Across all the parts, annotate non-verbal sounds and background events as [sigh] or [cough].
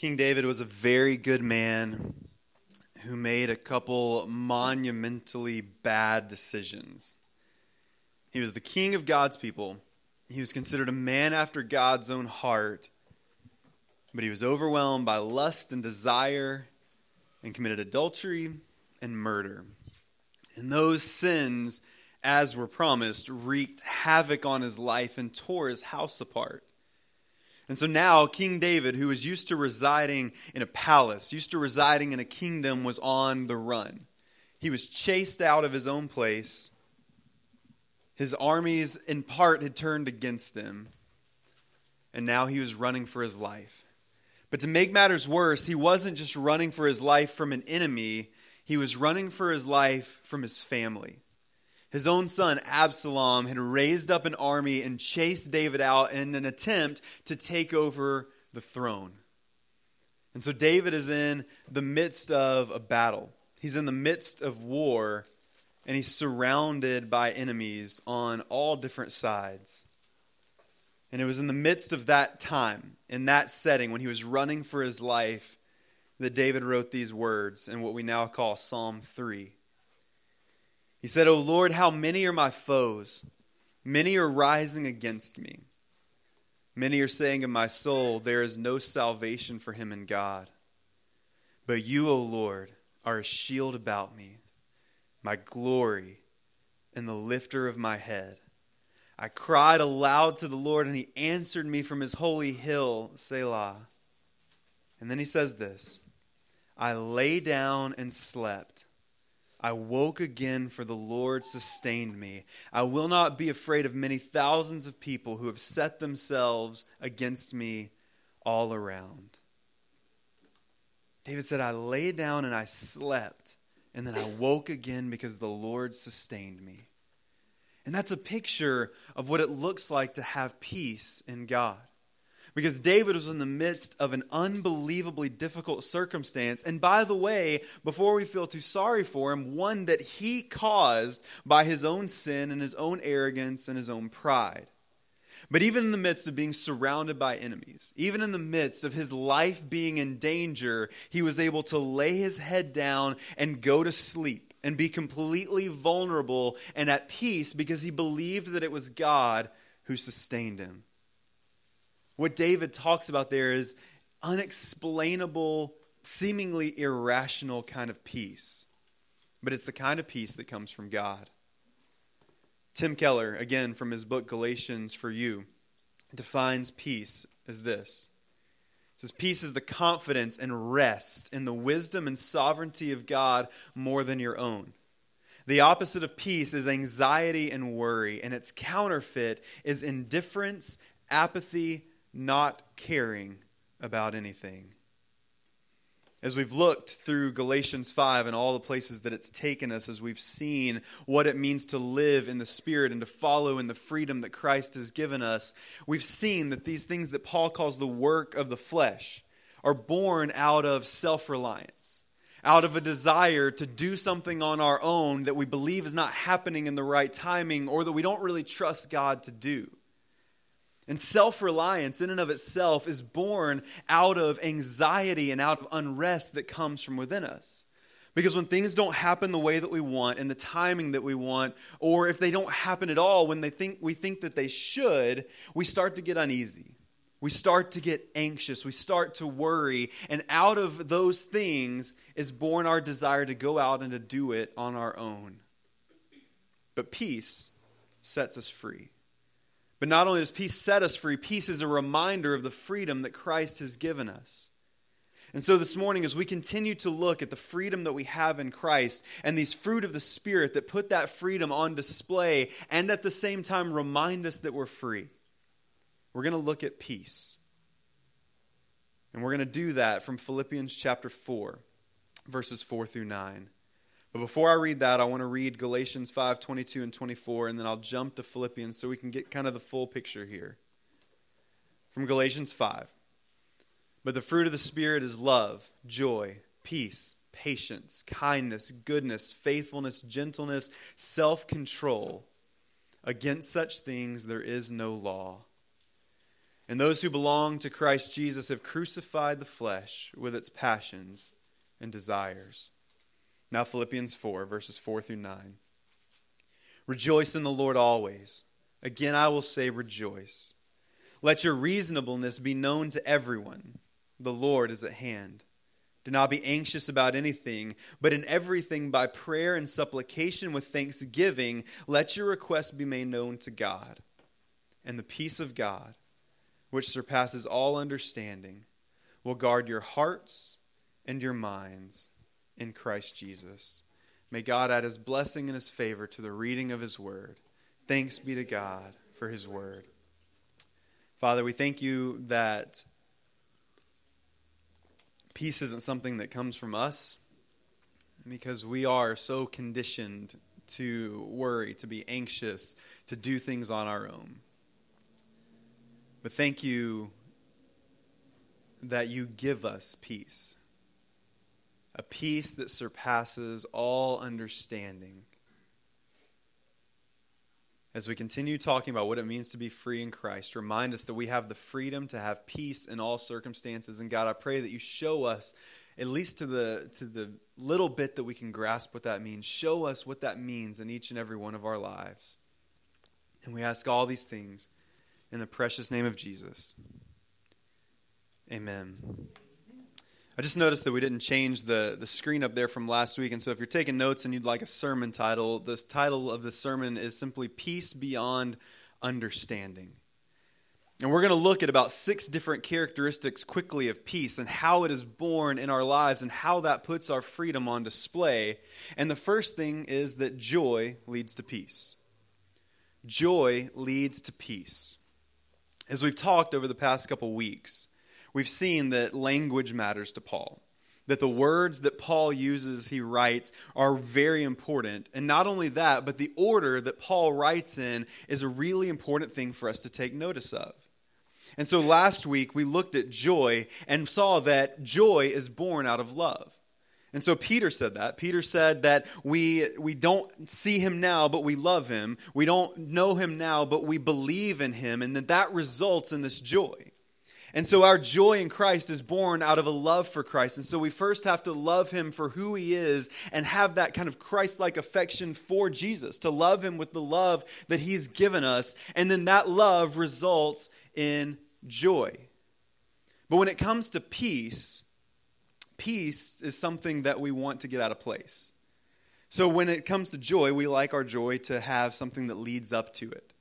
King David was a very good man who made a couple monumentally bad decisions. He was the king of God's people. He was considered a man after God's own heart, but he was overwhelmed by lust and desire and committed adultery and murder. And those sins, as were promised, wreaked havoc on his life and tore his house apart. And so now, King David, who was used to residing in a palace, used to residing in a kingdom, was on the run. He was chased out of his own place. His armies, in part, had turned against him. And now he was running for his life. But to make matters worse, he wasn't just running for his life from an enemy, he was running for his life from his family. His own son, Absalom, had raised up an army and chased David out in an attempt to take over the throne. And so David is in the midst of a battle. He's in the midst of war, and he's surrounded by enemies on all different sides. And it was in the midst of that time, in that setting, when he was running for his life, that David wrote these words in what we now call Psalm 3. He said, O Lord, how many are my foes? Many are rising against me. Many are saying in my soul, There is no salvation for him in God. But you, O Lord, are a shield about me, my glory, and the lifter of my head. I cried aloud to the Lord, and he answered me from his holy hill, Selah. And then he says this I lay down and slept. I woke again, for the Lord sustained me. I will not be afraid of many thousands of people who have set themselves against me all around. David said, I lay down and I slept, and then I woke again because the Lord sustained me. And that's a picture of what it looks like to have peace in God because David was in the midst of an unbelievably difficult circumstance. And by the way, before we feel too sorry for him, one that he caused by his own sin and his own arrogance and his own pride. But even in the midst of being surrounded by enemies, even in the midst of his life being in danger, he was able to lay his head down and go to sleep and be completely vulnerable and at peace because he believed that it was God who sustained him. What David talks about there is unexplainable, seemingly irrational kind of peace. But it's the kind of peace that comes from God. Tim Keller, again from his book Galatians for You, defines peace as this. He says, Peace is the confidence and rest in the wisdom and sovereignty of God more than your own. The opposite of peace is anxiety and worry, and its counterfeit is indifference, apathy, not caring about anything. As we've looked through Galatians 5 and all the places that it's taken us, as we've seen what it means to live in the Spirit and to follow in the freedom that Christ has given us, we've seen that these things that Paul calls the work of the flesh are born out of self reliance, out of a desire to do something on our own that we believe is not happening in the right timing or that we don't really trust God to do. And self reliance, in and of itself, is born out of anxiety and out of unrest that comes from within us. Because when things don't happen the way that we want and the timing that we want, or if they don't happen at all when they think, we think that they should, we start to get uneasy. We start to get anxious. We start to worry. And out of those things is born our desire to go out and to do it on our own. But peace sets us free. But not only does peace set us free, peace is a reminder of the freedom that Christ has given us. And so this morning, as we continue to look at the freedom that we have in Christ and these fruit of the Spirit that put that freedom on display and at the same time remind us that we're free, we're going to look at peace. And we're going to do that from Philippians chapter 4, verses 4 through 9. But before I read that, I want to read Galatians 5 22 and 24, and then I'll jump to Philippians so we can get kind of the full picture here. From Galatians 5. But the fruit of the Spirit is love, joy, peace, patience, kindness, goodness, faithfulness, gentleness, self control. Against such things there is no law. And those who belong to Christ Jesus have crucified the flesh with its passions and desires. Now, Philippians 4, verses 4 through 9. Rejoice in the Lord always. Again, I will say, rejoice. Let your reasonableness be known to everyone. The Lord is at hand. Do not be anxious about anything, but in everything by prayer and supplication with thanksgiving, let your requests be made known to God. And the peace of God which surpasses all understanding, will guard your hearts and your minds in Christ Jesus. May God add his blessing and his favor to the reading of his word. Thanks be to God for his word. Father, we thank you that peace isn't something that comes from us because we are so conditioned to worry, to be anxious, to do things on our own. But thank you that you give us peace, a peace that surpasses all understanding. As we continue talking about what it means to be free in Christ, remind us that we have the freedom to have peace in all circumstances. And God, I pray that you show us, at least to the, to the little bit that we can grasp what that means, show us what that means in each and every one of our lives. And we ask all these things in the precious name of Jesus. Amen. I just noticed that we didn't change the, the screen up there from last week. And so if you're taking notes and you'd like a sermon title, this title of the sermon is simply Peace Beyond Understanding. And we're going to look at about six different characteristics quickly of peace and how it is born in our lives and how that puts our freedom on display. And the first thing is that joy leads to peace. Joy leads to peace. As we've talked over the past couple weeks, we've seen that language matters to Paul. That the words that Paul uses, he writes, are very important. And not only that, but the order that Paul writes in is a really important thing for us to take notice of. And so last week we looked at joy and saw that joy is born out of love. And so Peter said that. Peter said that we, we don't see him now, but we love him. We don't know him now, but we believe in him, and that that results in this joy. And so our joy in Christ is born out of a love for Christ. And so we first have to love him for who he is and have that kind of Christ like affection for Jesus, to love him with the love that he's given us. And then that love results in joy. But when it comes to peace, peace is something that we want to get out of place. So when it comes to joy, we like our joy to have something that leads up to it.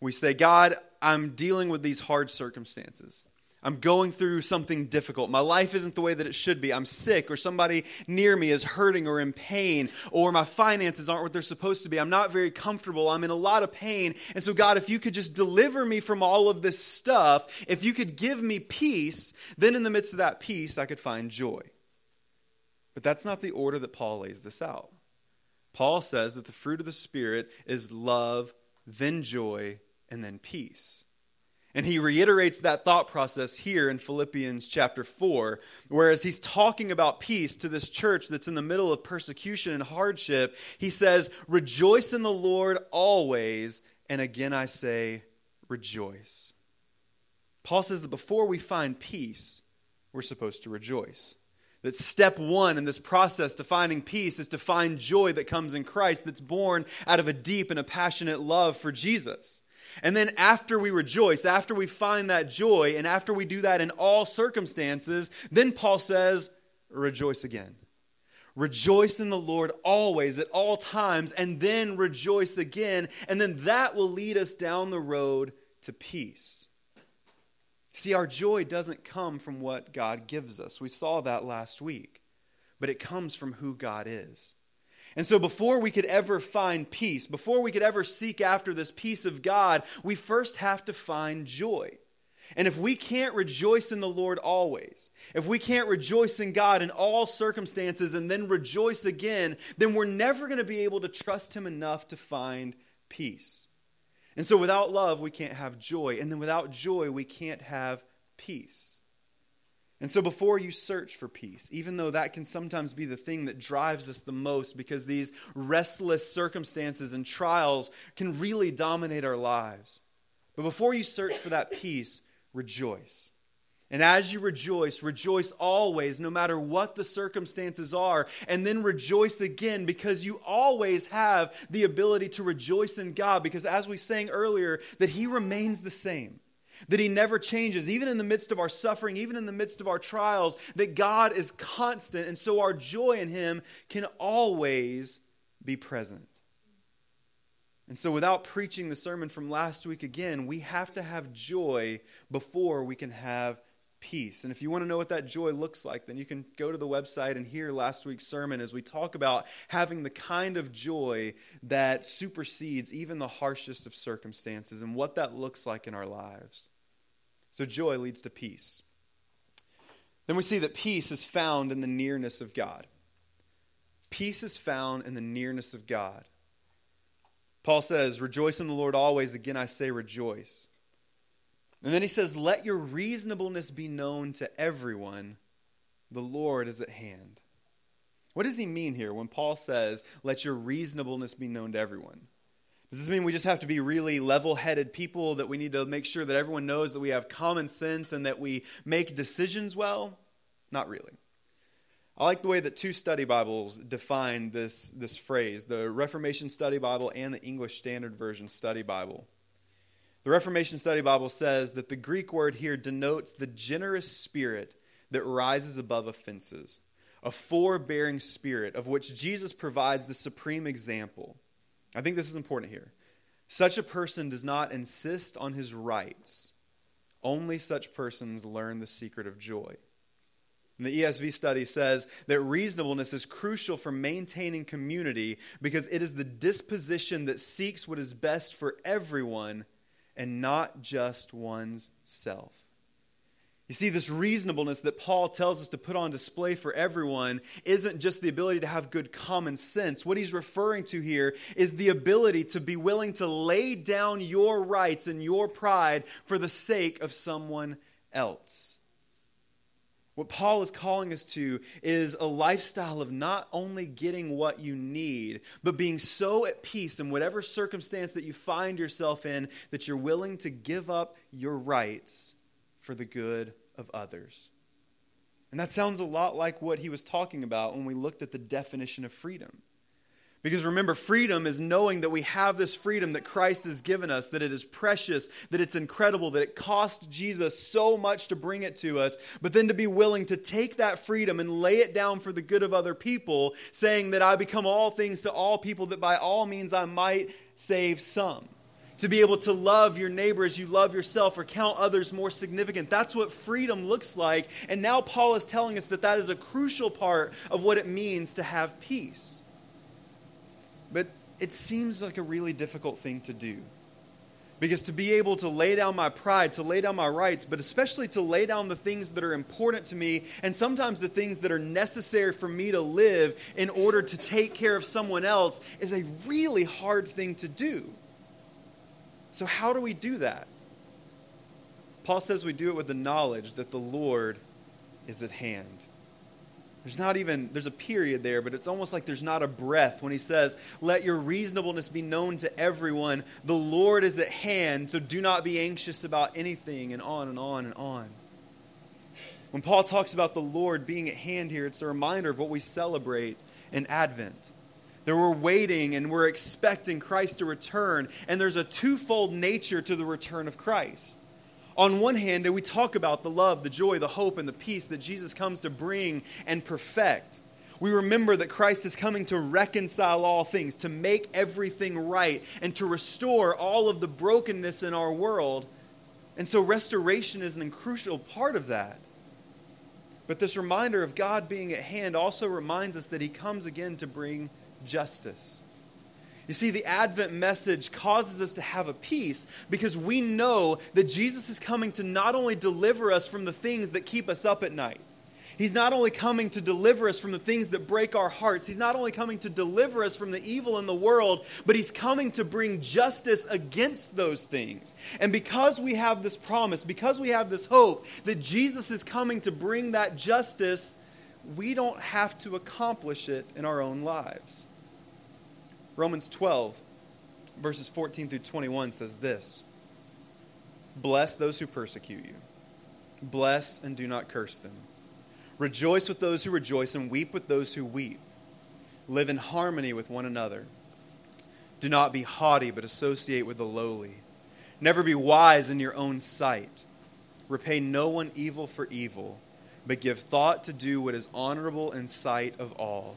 We say, God, I'm dealing with these hard circumstances. I'm going through something difficult. My life isn't the way that it should be. I'm sick, or somebody near me is hurting or in pain, or my finances aren't what they're supposed to be. I'm not very comfortable. I'm in a lot of pain. And so, God, if you could just deliver me from all of this stuff, if you could give me peace, then in the midst of that peace, I could find joy. But that's not the order that Paul lays this out. Paul says that the fruit of the Spirit is love, then joy, and then peace. And he reiterates that thought process here in Philippians chapter 4, whereas he's talking about peace to this church that's in the middle of persecution and hardship. He says, Rejoice in the Lord always. And again, I say, Rejoice. Paul says that before we find peace, we're supposed to rejoice. That step one in this process to finding peace is to find joy that comes in Christ that's born out of a deep and a passionate love for Jesus. And then after we rejoice, after we find that joy, and after we do that in all circumstances, then Paul says, rejoice again. Rejoice in the Lord always, at all times, and then rejoice again. And then that will lead us down the road to peace. See, our joy doesn't come from what God gives us. We saw that last week. But it comes from who God is. And so, before we could ever find peace, before we could ever seek after this peace of God, we first have to find joy. And if we can't rejoice in the Lord always, if we can't rejoice in God in all circumstances and then rejoice again, then we're never going to be able to trust Him enough to find peace. And so, without love, we can't have joy. And then, without joy, we can't have peace. And so, before you search for peace, even though that can sometimes be the thing that drives us the most because these restless circumstances and trials can really dominate our lives, but before you search for that peace, rejoice. And as you rejoice, rejoice always, no matter what the circumstances are. And then rejoice again because you always have the ability to rejoice in God. Because as we sang earlier, that He remains the same, that He never changes, even in the midst of our suffering, even in the midst of our trials, that God is constant. And so our joy in Him can always be present. And so, without preaching the sermon from last week again, we have to have joy before we can have peace. And if you want to know what that joy looks like, then you can go to the website and hear last week's sermon as we talk about having the kind of joy that supersedes even the harshest of circumstances and what that looks like in our lives. So, joy leads to peace. Then we see that peace is found in the nearness of God. Peace is found in the nearness of God. Paul says, Rejoice in the Lord always. Again, I say rejoice. And then he says, Let your reasonableness be known to everyone. The Lord is at hand. What does he mean here when Paul says, Let your reasonableness be known to everyone? Does this mean we just have to be really level headed people, that we need to make sure that everyone knows that we have common sense and that we make decisions well? Not really. I like the way that two study Bibles define this, this phrase the Reformation Study Bible and the English Standard Version Study Bible. The Reformation Study Bible says that the Greek word here denotes the generous spirit that rises above offenses, a forbearing spirit of which Jesus provides the supreme example. I think this is important here. Such a person does not insist on his rights, only such persons learn the secret of joy. And the ESV study says that reasonableness is crucial for maintaining community because it is the disposition that seeks what is best for everyone and not just one's self. You see, this reasonableness that Paul tells us to put on display for everyone isn't just the ability to have good common sense. What he's referring to here is the ability to be willing to lay down your rights and your pride for the sake of someone else. What Paul is calling us to is a lifestyle of not only getting what you need, but being so at peace in whatever circumstance that you find yourself in that you're willing to give up your rights for the good of others. And that sounds a lot like what he was talking about when we looked at the definition of freedom. Because remember, freedom is knowing that we have this freedom that Christ has given us, that it is precious, that it's incredible, that it cost Jesus so much to bring it to us, but then to be willing to take that freedom and lay it down for the good of other people, saying that I become all things to all people, that by all means I might save some. To be able to love your neighbor as you love yourself or count others more significant. That's what freedom looks like. And now Paul is telling us that that is a crucial part of what it means to have peace. But it seems like a really difficult thing to do. Because to be able to lay down my pride, to lay down my rights, but especially to lay down the things that are important to me, and sometimes the things that are necessary for me to live in order to take care of someone else, is a really hard thing to do. So, how do we do that? Paul says we do it with the knowledge that the Lord is at hand. There's not even, there's a period there, but it's almost like there's not a breath when he says, Let your reasonableness be known to everyone. The Lord is at hand, so do not be anxious about anything, and on and on and on. When Paul talks about the Lord being at hand here, it's a reminder of what we celebrate in Advent. That we're waiting and we're expecting Christ to return, and there's a twofold nature to the return of Christ on one hand, we talk about the love, the joy, the hope, and the peace that Jesus comes to bring and perfect. We remember that Christ is coming to reconcile all things, to make everything right, and to restore all of the brokenness in our world. And so, restoration is an crucial part of that. But this reminder of God being at hand also reminds us that He comes again to bring justice. You see, the Advent message causes us to have a peace because we know that Jesus is coming to not only deliver us from the things that keep us up at night, He's not only coming to deliver us from the things that break our hearts, He's not only coming to deliver us from the evil in the world, but He's coming to bring justice against those things. And because we have this promise, because we have this hope that Jesus is coming to bring that justice, we don't have to accomplish it in our own lives. Romans 12, verses 14 through 21 says this Bless those who persecute you. Bless and do not curse them. Rejoice with those who rejoice and weep with those who weep. Live in harmony with one another. Do not be haughty, but associate with the lowly. Never be wise in your own sight. Repay no one evil for evil, but give thought to do what is honorable in sight of all.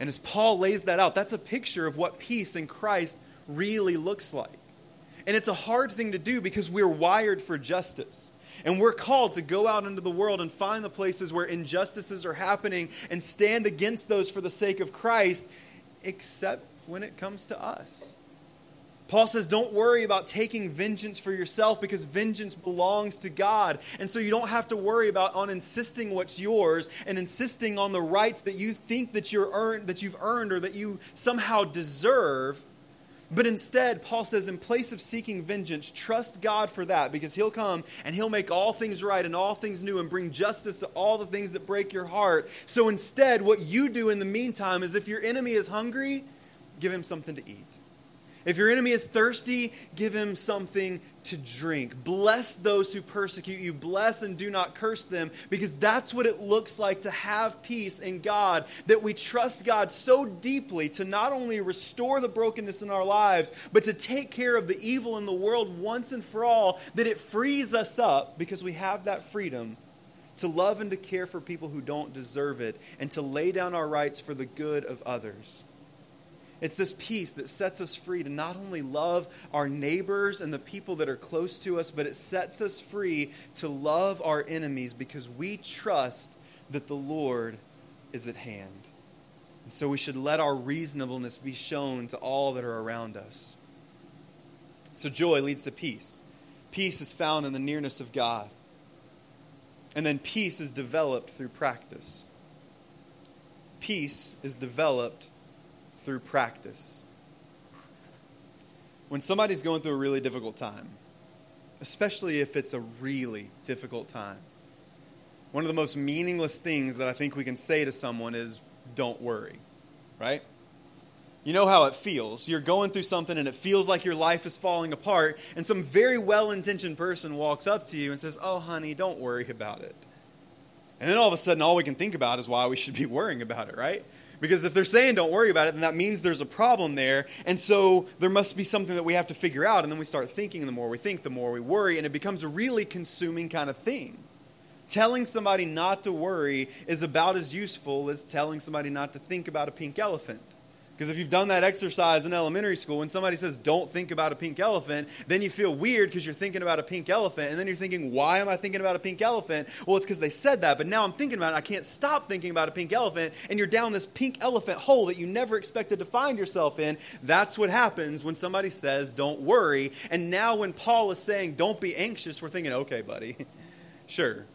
And as Paul lays that out, that's a picture of what peace in Christ really looks like. And it's a hard thing to do because we're wired for justice. And we're called to go out into the world and find the places where injustices are happening and stand against those for the sake of Christ, except when it comes to us. Paul says, Don't worry about taking vengeance for yourself because vengeance belongs to God. And so you don't have to worry about on insisting what's yours and insisting on the rights that you think that, you're earned, that you've earned or that you somehow deserve. But instead, Paul says, in place of seeking vengeance, trust God for that because He'll come and He'll make all things right and all things new and bring justice to all the things that break your heart. So instead, what you do in the meantime is if your enemy is hungry, give him something to eat. If your enemy is thirsty, give him something to drink. Bless those who persecute you. Bless and do not curse them, because that's what it looks like to have peace in God. That we trust God so deeply to not only restore the brokenness in our lives, but to take care of the evil in the world once and for all, that it frees us up because we have that freedom to love and to care for people who don't deserve it, and to lay down our rights for the good of others. It's this peace that sets us free to not only love our neighbors and the people that are close to us, but it sets us free to love our enemies because we trust that the Lord is at hand. And so we should let our reasonableness be shown to all that are around us. So joy leads to peace. Peace is found in the nearness of God. And then peace is developed through practice. Peace is developed through practice. When somebody's going through a really difficult time, especially if it's a really difficult time, one of the most meaningless things that I think we can say to someone is, don't worry, right? You know how it feels. You're going through something and it feels like your life is falling apart, and some very well intentioned person walks up to you and says, Oh, honey, don't worry about it. And then all of a sudden, all we can think about is why we should be worrying about it, right? Because if they're saying don't worry about it, then that means there's a problem there. And so there must be something that we have to figure out. And then we start thinking, and the more we think, the more we worry. And it becomes a really consuming kind of thing. Telling somebody not to worry is about as useful as telling somebody not to think about a pink elephant. Because if you've done that exercise in elementary school, when somebody says, don't think about a pink elephant, then you feel weird because you're thinking about a pink elephant. And then you're thinking, why am I thinking about a pink elephant? Well, it's because they said that, but now I'm thinking about it. I can't stop thinking about a pink elephant. And you're down this pink elephant hole that you never expected to find yourself in. That's what happens when somebody says, don't worry. And now when Paul is saying, don't be anxious, we're thinking, okay, buddy, [laughs] sure.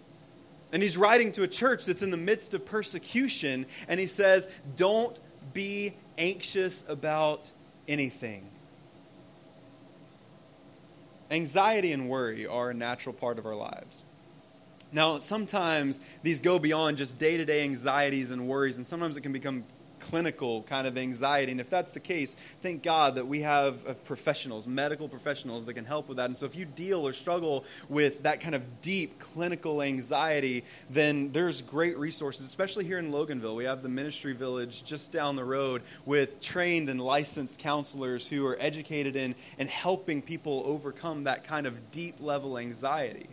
And he's writing to a church that's in the midst of persecution, and he says, don't be anxious about anything. Anxiety and worry are a natural part of our lives. Now, sometimes these go beyond just day to day anxieties and worries, and sometimes it can become clinical kind of anxiety. And if that's the case, thank God that we have uh, professionals, medical professionals that can help with that. And so if you deal or struggle with that kind of deep clinical anxiety, then there's great resources, especially here in Loganville. We have the Ministry Village just down the road with trained and licensed counselors who are educated in, in helping people overcome that kind of deep level anxiety.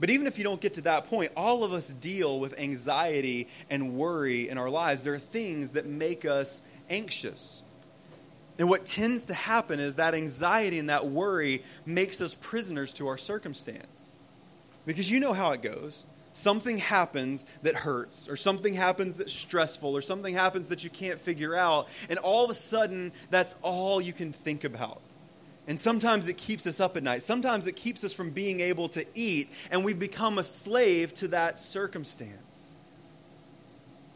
But even if you don't get to that point, all of us deal with anxiety and worry in our lives. There are things that make us anxious. And what tends to happen is that anxiety and that worry makes us prisoners to our circumstance. Because you know how it goes. Something happens that hurts, or something happens that's stressful, or something happens that you can't figure out, and all of a sudden, that's all you can think about. And sometimes it keeps us up at night. Sometimes it keeps us from being able to eat, and we become a slave to that circumstance.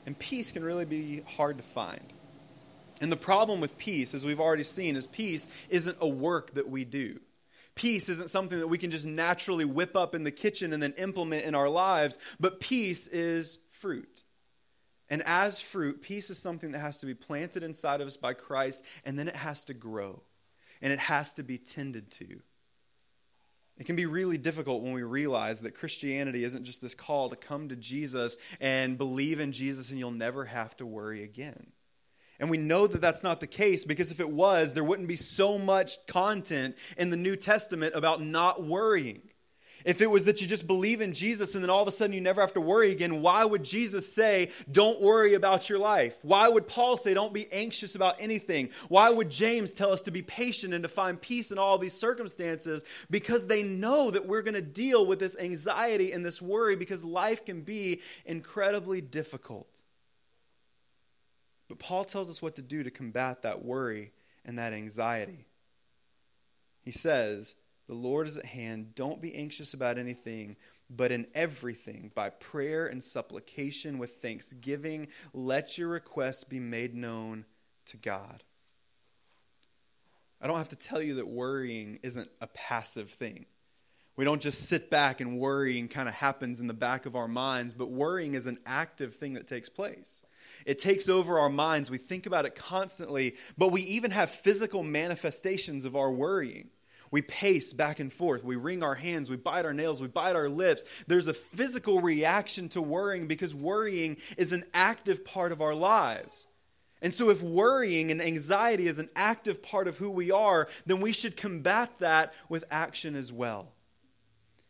And peace can really be hard to find. And the problem with peace, as we've already seen, is peace isn't a work that we do. Peace isn't something that we can just naturally whip up in the kitchen and then implement in our lives, but peace is fruit. And as fruit, peace is something that has to be planted inside of us by Christ, and then it has to grow, and it has to be tended to. It can be really difficult when we realize that Christianity isn't just this call to come to Jesus and believe in Jesus, and you'll never have to worry again. And we know that that's not the case because if it was, there wouldn't be so much content in the New Testament about not worrying. If it was that you just believe in Jesus and then all of a sudden you never have to worry again, why would Jesus say, don't worry about your life? Why would Paul say, don't be anxious about anything? Why would James tell us to be patient and to find peace in all these circumstances? Because they know that we're going to deal with this anxiety and this worry because life can be incredibly difficult. But Paul tells us what to do to combat that worry and that anxiety. He says, The Lord is at hand. Don't be anxious about anything, but in everything, by prayer and supplication with thanksgiving, let your requests be made known to God. I don't have to tell you that worrying isn't a passive thing. We don't just sit back and worrying kind of happens in the back of our minds, but worrying is an active thing that takes place. It takes over our minds. We think about it constantly, but we even have physical manifestations of our worrying. We pace back and forth. We wring our hands. We bite our nails. We bite our lips. There's a physical reaction to worrying because worrying is an active part of our lives. And so, if worrying and anxiety is an active part of who we are, then we should combat that with action as well.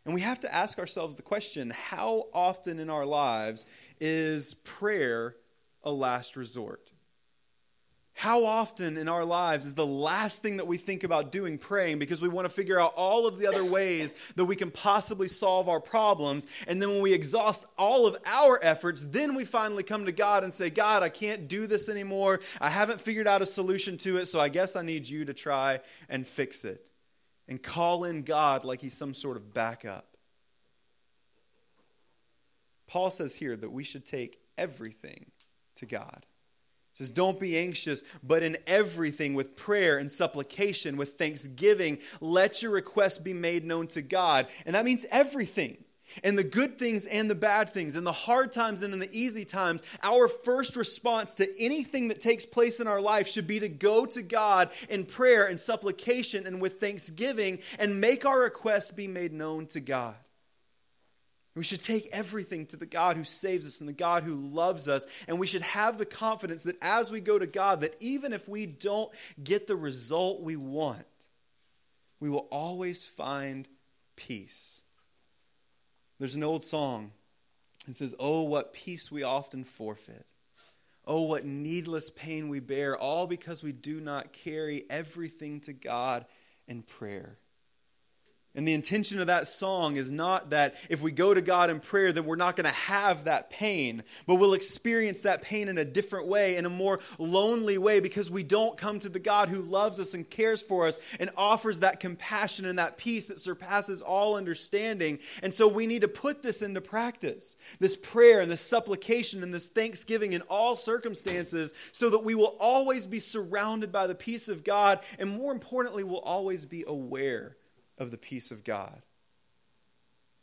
And we have to ask ourselves the question how often in our lives is prayer a last resort? How often in our lives is the last thing that we think about doing praying because we want to figure out all of the other ways that we can possibly solve our problems? And then when we exhaust all of our efforts, then we finally come to God and say, God, I can't do this anymore. I haven't figured out a solution to it, so I guess I need you to try and fix it. And call in God like he's some sort of backup. Paul says here that we should take everything to God. It says, Don't be anxious, but in everything with prayer and supplication, with thanksgiving, let your requests be made known to God. And that means everything. And the good things and the bad things, and the hard times and in the easy times, our first response to anything that takes place in our life should be to go to God in prayer and supplication and with thanksgiving and make our requests be made known to God. We should take everything to the God who saves us and the God who loves us. And we should have the confidence that as we go to God, that even if we don't get the result we want, we will always find peace. There's an old song. It says, Oh, what peace we often forfeit. Oh, what needless pain we bear, all because we do not carry everything to God in prayer. And the intention of that song is not that if we go to God in prayer, then we're not going to have that pain, but we'll experience that pain in a different way, in a more lonely way, because we don't come to the God who loves us and cares for us and offers that compassion and that peace that surpasses all understanding. And so we need to put this into practice this prayer and this supplication and this thanksgiving in all circumstances so that we will always be surrounded by the peace of God, and more importantly, we'll always be aware of the peace of God.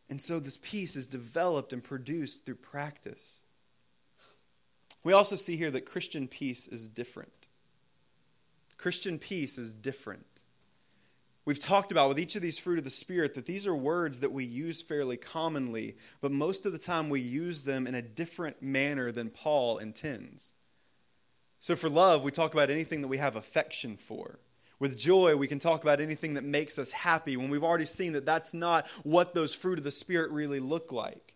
And so this peace is developed and produced through practice. We also see here that Christian peace is different. Christian peace is different. We've talked about with each of these fruit of the Spirit that these are words that we use fairly commonly, but most of the time we use them in a different manner than Paul intends. So for love, we talk about anything that we have affection for. With joy, we can talk about anything that makes us happy when we've already seen that that's not what those fruit of the Spirit really look like.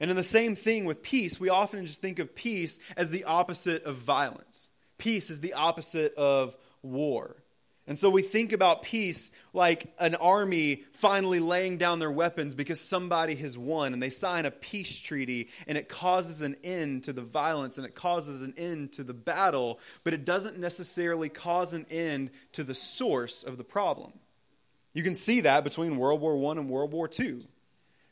And in the same thing with peace, we often just think of peace as the opposite of violence. Peace is the opposite of war. And so we think about peace like an army finally laying down their weapons because somebody has won and they sign a peace treaty and it causes an end to the violence and it causes an end to the battle, but it doesn't necessarily cause an end to the source of the problem. You can see that between World War I and World War II.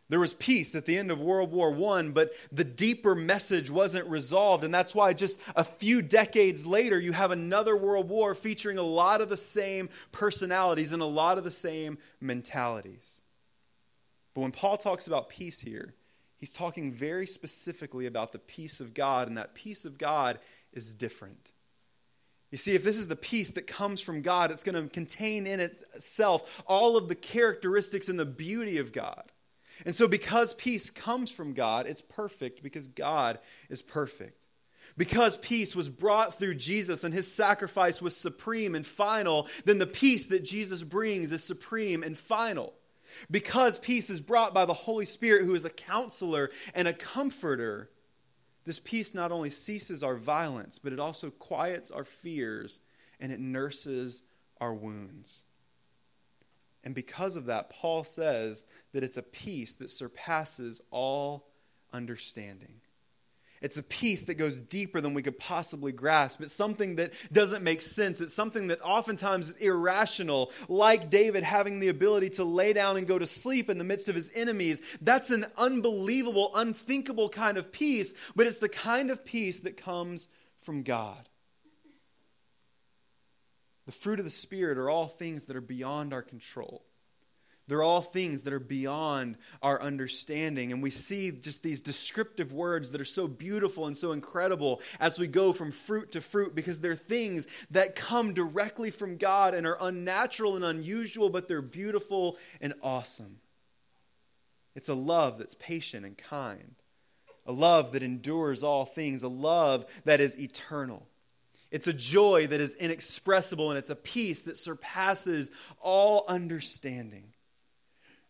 There was peace at the end of World War I, but the deeper message wasn't resolved. And that's why just a few decades later, you have another World War featuring a lot of the same personalities and a lot of the same mentalities. But when Paul talks about peace here, he's talking very specifically about the peace of God, and that peace of God is different. You see, if this is the peace that comes from God, it's going to contain in itself all of the characteristics and the beauty of God. And so, because peace comes from God, it's perfect because God is perfect. Because peace was brought through Jesus and his sacrifice was supreme and final, then the peace that Jesus brings is supreme and final. Because peace is brought by the Holy Spirit, who is a counselor and a comforter, this peace not only ceases our violence, but it also quiets our fears and it nurses our wounds. And because of that, Paul says that it's a peace that surpasses all understanding. It's a peace that goes deeper than we could possibly grasp. It's something that doesn't make sense. It's something that oftentimes is irrational, like David having the ability to lay down and go to sleep in the midst of his enemies. That's an unbelievable, unthinkable kind of peace, but it's the kind of peace that comes from God. The fruit of the Spirit are all things that are beyond our control. They're all things that are beyond our understanding. And we see just these descriptive words that are so beautiful and so incredible as we go from fruit to fruit because they're things that come directly from God and are unnatural and unusual, but they're beautiful and awesome. It's a love that's patient and kind, a love that endures all things, a love that is eternal. It's a joy that is inexpressible, and it's a peace that surpasses all understanding.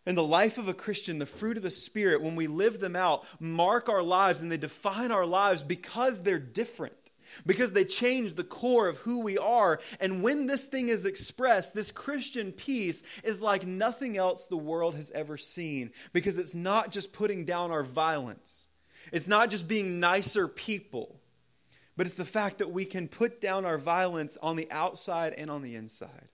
In the life of a Christian, the fruit of the Spirit, when we live them out, mark our lives and they define our lives because they're different, because they change the core of who we are. And when this thing is expressed, this Christian peace is like nothing else the world has ever seen, because it's not just putting down our violence, it's not just being nicer people but it's the fact that we can put down our violence on the outside and on the inside.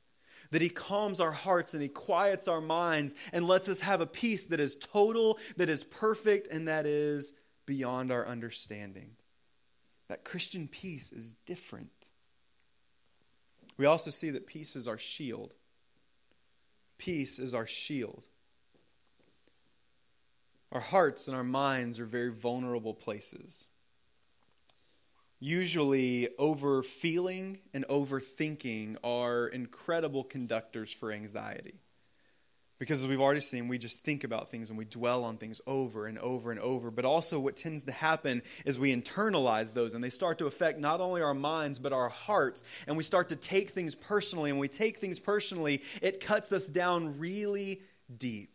That He calms our hearts and He quiets our minds and lets us have a peace that is total, that is perfect, and that is beyond our understanding. That Christian peace is different. We also see that peace is our shield. Peace is our shield. Our hearts and our minds are very vulnerable places usually over feeling and overthinking are incredible conductors for anxiety. Because as we've already seen, we just think about things and we dwell on things over and over and over. But also, what tends to happen is we internalize those and they start to affect not only our minds, but our hearts. And we start to take things personally. And we take things personally, it cuts us down really deep.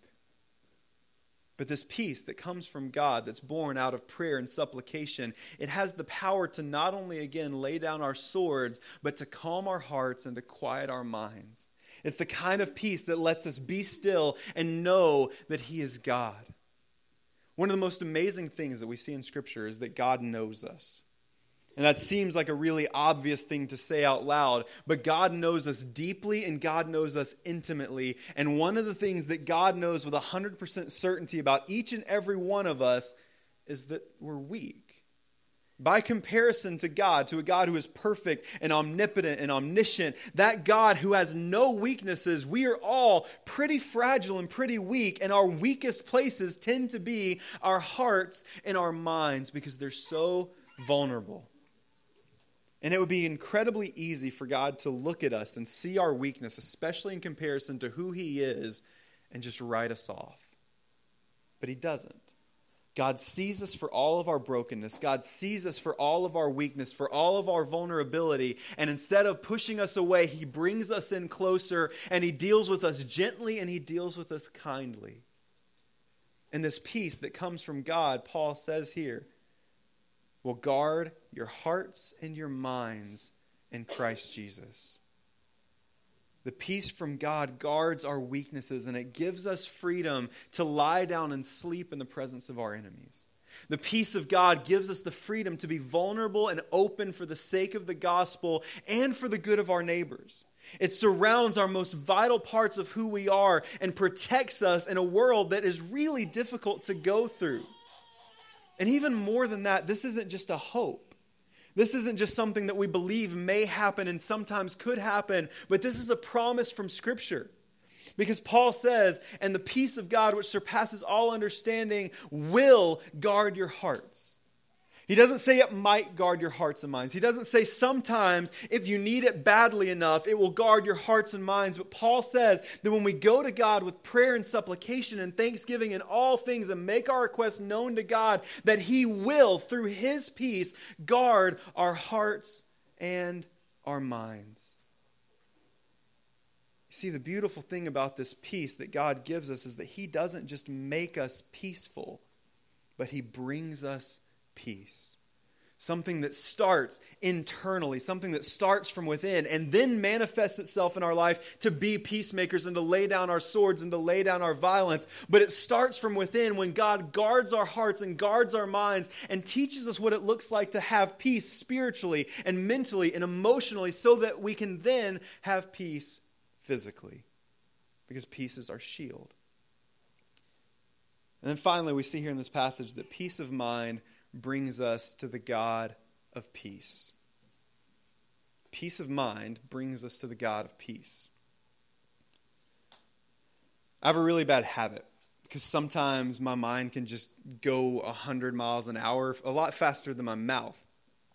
But this peace that comes from God, that's born out of prayer and supplication, it has the power to not only again lay down our swords, but to calm our hearts and to quiet our minds. It's the kind of peace that lets us be still and know that He is God. One of the most amazing things that we see in Scripture is that God knows us. And that seems like a really obvious thing to say out loud, but God knows us deeply and God knows us intimately. And one of the things that God knows with 100% certainty about each and every one of us is that we're weak. By comparison to God, to a God who is perfect and omnipotent and omniscient, that God who has no weaknesses, we are all pretty fragile and pretty weak, and our weakest places tend to be our hearts and our minds because they're so vulnerable. And it would be incredibly easy for God to look at us and see our weakness, especially in comparison to who He is, and just write us off. But He doesn't. God sees us for all of our brokenness. God sees us for all of our weakness, for all of our vulnerability. And instead of pushing us away, He brings us in closer and He deals with us gently and He deals with us kindly. And this peace that comes from God, Paul says here, will guard your hearts and your minds in Christ Jesus. The peace from God guards our weaknesses and it gives us freedom to lie down and sleep in the presence of our enemies. The peace of God gives us the freedom to be vulnerable and open for the sake of the gospel and for the good of our neighbors. It surrounds our most vital parts of who we are and protects us in a world that is really difficult to go through. And even more than that, this isn't just a hope. This isn't just something that we believe may happen and sometimes could happen, but this is a promise from Scripture. Because Paul says, and the peace of God, which surpasses all understanding, will guard your hearts. He doesn't say it might guard your hearts and minds. He doesn't say sometimes, if you need it badly enough, it will guard your hearts and minds. But Paul says that when we go to God with prayer and supplication and thanksgiving in all things and make our requests known to God, that He will, through His peace, guard our hearts and our minds. You see, the beautiful thing about this peace that God gives us is that He doesn't just make us peaceful, but He brings us peace. Something that starts internally, something that starts from within, and then manifests itself in our life to be peacemakers and to lay down our swords and to lay down our violence. But it starts from within when God guards our hearts and guards our minds and teaches us what it looks like to have peace spiritually and mentally and emotionally so that we can then have peace physically. Because peace is our shield. And then finally, we see here in this passage that peace of mind brings us to the God of peace. Peace of mind brings us to the God of peace. I have a really bad habit because sometimes my mind can just go 100 miles an hour, a lot faster than my mouth.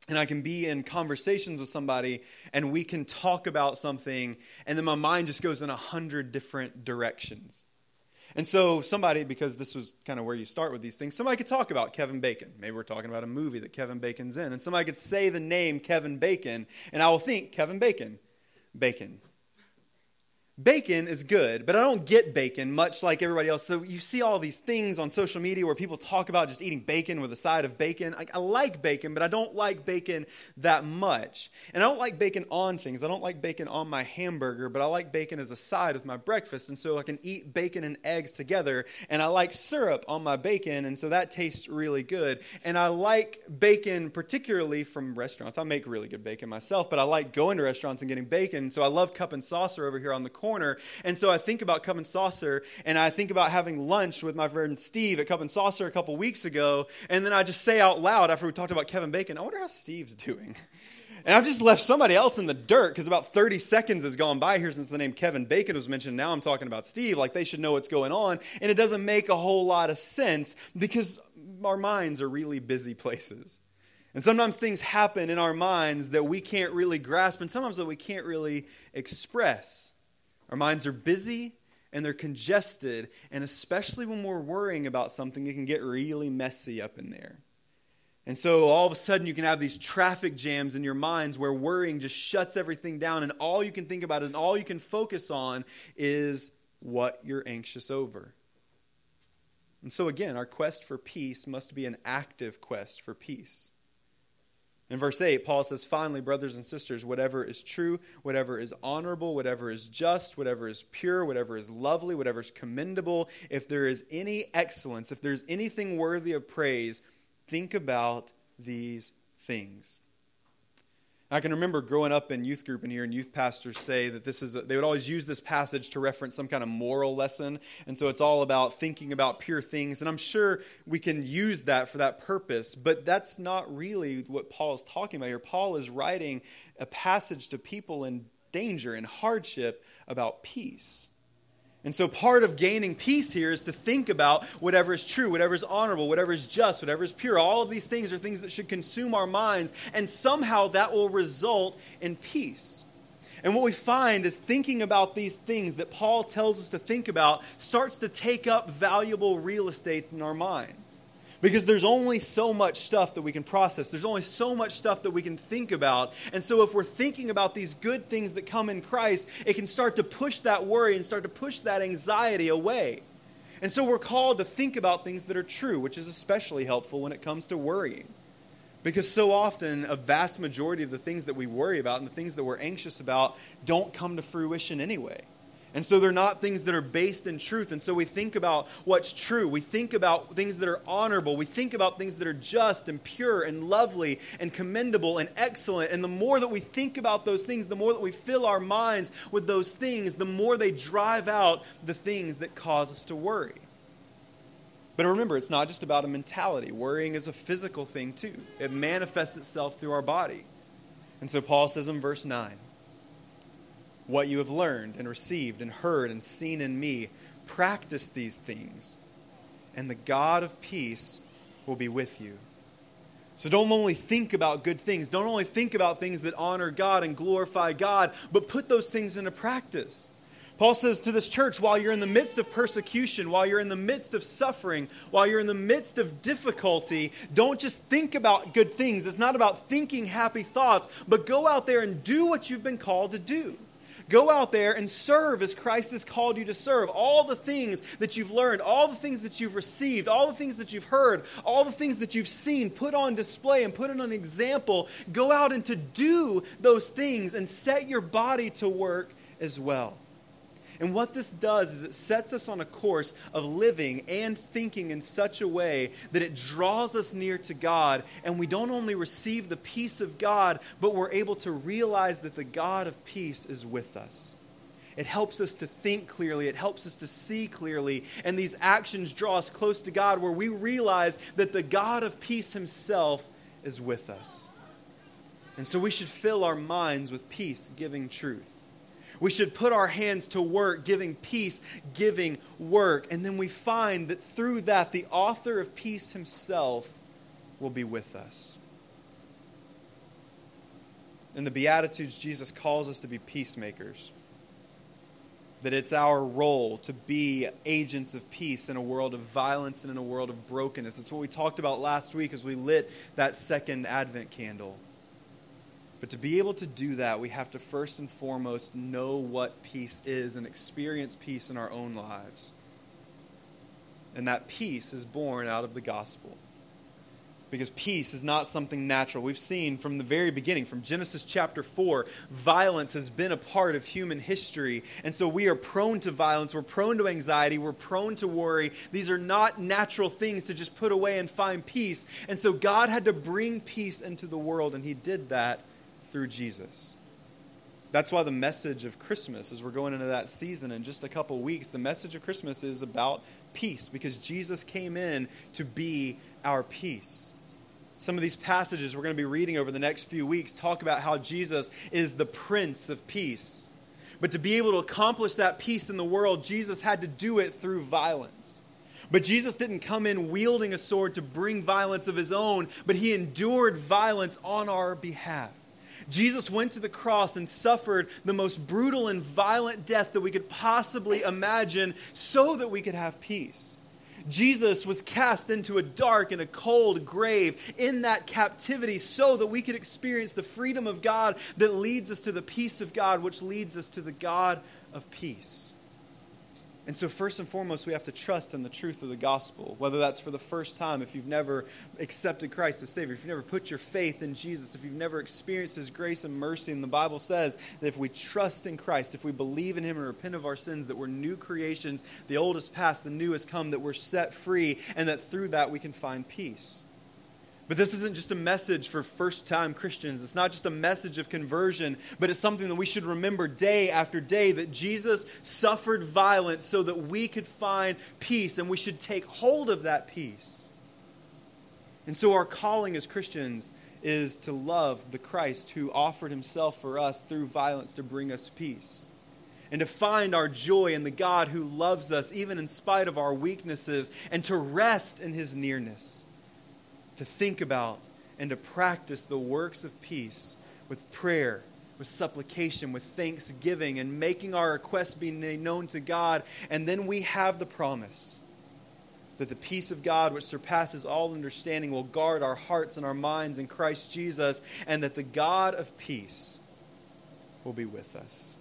And I can be in conversations with somebody and we can talk about something, and then my mind just goes in a hundred different directions. And so, somebody, because this was kind of where you start with these things, somebody could talk about Kevin Bacon. Maybe we're talking about a movie that Kevin Bacon's in. And somebody could say the name Kevin Bacon, and I will think, Kevin Bacon. Bacon. Bacon is good, but I don't get bacon much like everybody else. So you see all these things on social media where people talk about just eating bacon with a side of bacon. I, I, like bacon, but I don't like bacon that much. And I don't like bacon on things. I don't like bacon on my hamburger, but I like bacon as a side with my breakfast. And so I can eat bacon and eggs together. And I like syrup on my bacon, and so that tastes really good. And I like bacon particularly from restaurants. I make really good bacon myself, but I like going to restaurants and getting bacon. So I love cup and saucer over here on the corner. And so I think about Cup and Saucer, and I think about having lunch with my friend Steve at Cup and Saucer a couple weeks ago. And then I just say out loud after we talked about Kevin Bacon, I wonder how Steve's doing. [laughs] And I've just left somebody else in the dirt because about 30 seconds has gone by here since the name Kevin Bacon was mentioned. Now I'm talking about Steve, like they should know what's going on. And it doesn't make a whole lot of sense because our minds are really busy places. And sometimes things happen in our minds that we can't really grasp, and sometimes that we can't really express. Our minds are busy and they're congested, and especially when we're worrying about something, it can get really messy up in there. And so all of a sudden, you can have these traffic jams in your minds where worrying just shuts everything down, and all you can think about and all you can focus on is what you're anxious over. And so, again, our quest for peace must be an active quest for peace. In verse 8, Paul says, Finally, brothers and sisters, whatever is true, whatever is honorable, whatever is just, whatever is pure, whatever is lovely, whatever is commendable, if there is any excellence, if there's anything worthy of praise, think about these things. I can remember growing up in youth group and hearing youth pastors say that this is, a, they would always use this passage to reference some kind of moral lesson. And so it's all about thinking about pure things. And I'm sure we can use that for that purpose, but that's not really what Paul is talking about here. Paul is writing a passage to people in danger and hardship about peace. And so, part of gaining peace here is to think about whatever is true, whatever is honorable, whatever is just, whatever is pure. All of these things are things that should consume our minds, and somehow that will result in peace. And what we find is thinking about these things that Paul tells us to think about starts to take up valuable real estate in our minds. Because there's only so much stuff that we can process. There's only so much stuff that we can think about. And so, if we're thinking about these good things that come in Christ, it can start to push that worry and start to push that anxiety away. And so, we're called to think about things that are true, which is especially helpful when it comes to worrying. Because so often, a vast majority of the things that we worry about and the things that we're anxious about don't come to fruition anyway. And so they're not things that are based in truth. And so we think about what's true. We think about things that are honorable. We think about things that are just and pure and lovely and commendable and excellent. And the more that we think about those things, the more that we fill our minds with those things, the more they drive out the things that cause us to worry. But remember, it's not just about a mentality. Worrying is a physical thing too, it manifests itself through our body. And so Paul says in verse 9, what you have learned and received and heard and seen in me. Practice these things, and the God of peace will be with you. So don't only think about good things, don't only think about things that honor God and glorify God, but put those things into practice. Paul says to this church while you're in the midst of persecution, while you're in the midst of suffering, while you're in the midst of difficulty, don't just think about good things. It's not about thinking happy thoughts, but go out there and do what you've been called to do. Go out there and serve as Christ has called you to serve. All the things that you've learned, all the things that you've received, all the things that you've heard, all the things that you've seen, put on display and put on example. Go out and to do those things and set your body to work as well. And what this does is it sets us on a course of living and thinking in such a way that it draws us near to God, and we don't only receive the peace of God, but we're able to realize that the God of peace is with us. It helps us to think clearly. It helps us to see clearly. And these actions draw us close to God where we realize that the God of peace himself is with us. And so we should fill our minds with peace giving truth. We should put our hands to work, giving peace, giving work. And then we find that through that, the author of peace himself will be with us. In the Beatitudes, Jesus calls us to be peacemakers. That it's our role to be agents of peace in a world of violence and in a world of brokenness. It's what we talked about last week as we lit that second Advent candle. But to be able to do that, we have to first and foremost know what peace is and experience peace in our own lives. And that peace is born out of the gospel. Because peace is not something natural. We've seen from the very beginning, from Genesis chapter 4, violence has been a part of human history. And so we are prone to violence. We're prone to anxiety. We're prone to worry. These are not natural things to just put away and find peace. And so God had to bring peace into the world, and He did that through Jesus. That's why the message of Christmas, as we're going into that season in just a couple weeks, the message of Christmas is about peace because Jesus came in to be our peace. Some of these passages we're going to be reading over the next few weeks talk about how Jesus is the Prince of Peace. But to be able to accomplish that peace in the world, Jesus had to do it through violence. But Jesus didn't come in wielding a sword to bring violence of his own, but he endured violence on our behalf. Jesus went to the cross and suffered the most brutal and violent death that we could possibly imagine so that we could have peace. Jesus was cast into a dark and a cold grave in that captivity so that we could experience the freedom of God that leads us to the peace of God, which leads us to the God of peace. And so, first and foremost, we have to trust in the truth of the gospel, whether that's for the first time, if you've never accepted Christ as Savior, if you've never put your faith in Jesus, if you've never experienced His grace and mercy. And the Bible says that if we trust in Christ, if we believe in Him and repent of our sins, that we're new creations, the old past, the new has come, that we're set free, and that through that we can find peace. But this isn't just a message for first time Christians. It's not just a message of conversion, but it's something that we should remember day after day that Jesus suffered violence so that we could find peace, and we should take hold of that peace. And so, our calling as Christians is to love the Christ who offered himself for us through violence to bring us peace. And to find our joy in the God who loves us, even in spite of our weaknesses, and to rest in his nearness to think about and to practice the works of peace with prayer, with supplication, with thanksgiving, and making our requests be known to God. And then we have the promise that the peace of God, which surpasses all understanding, will guard our hearts and our minds in Christ Jesus, and that the God of peace will be with us.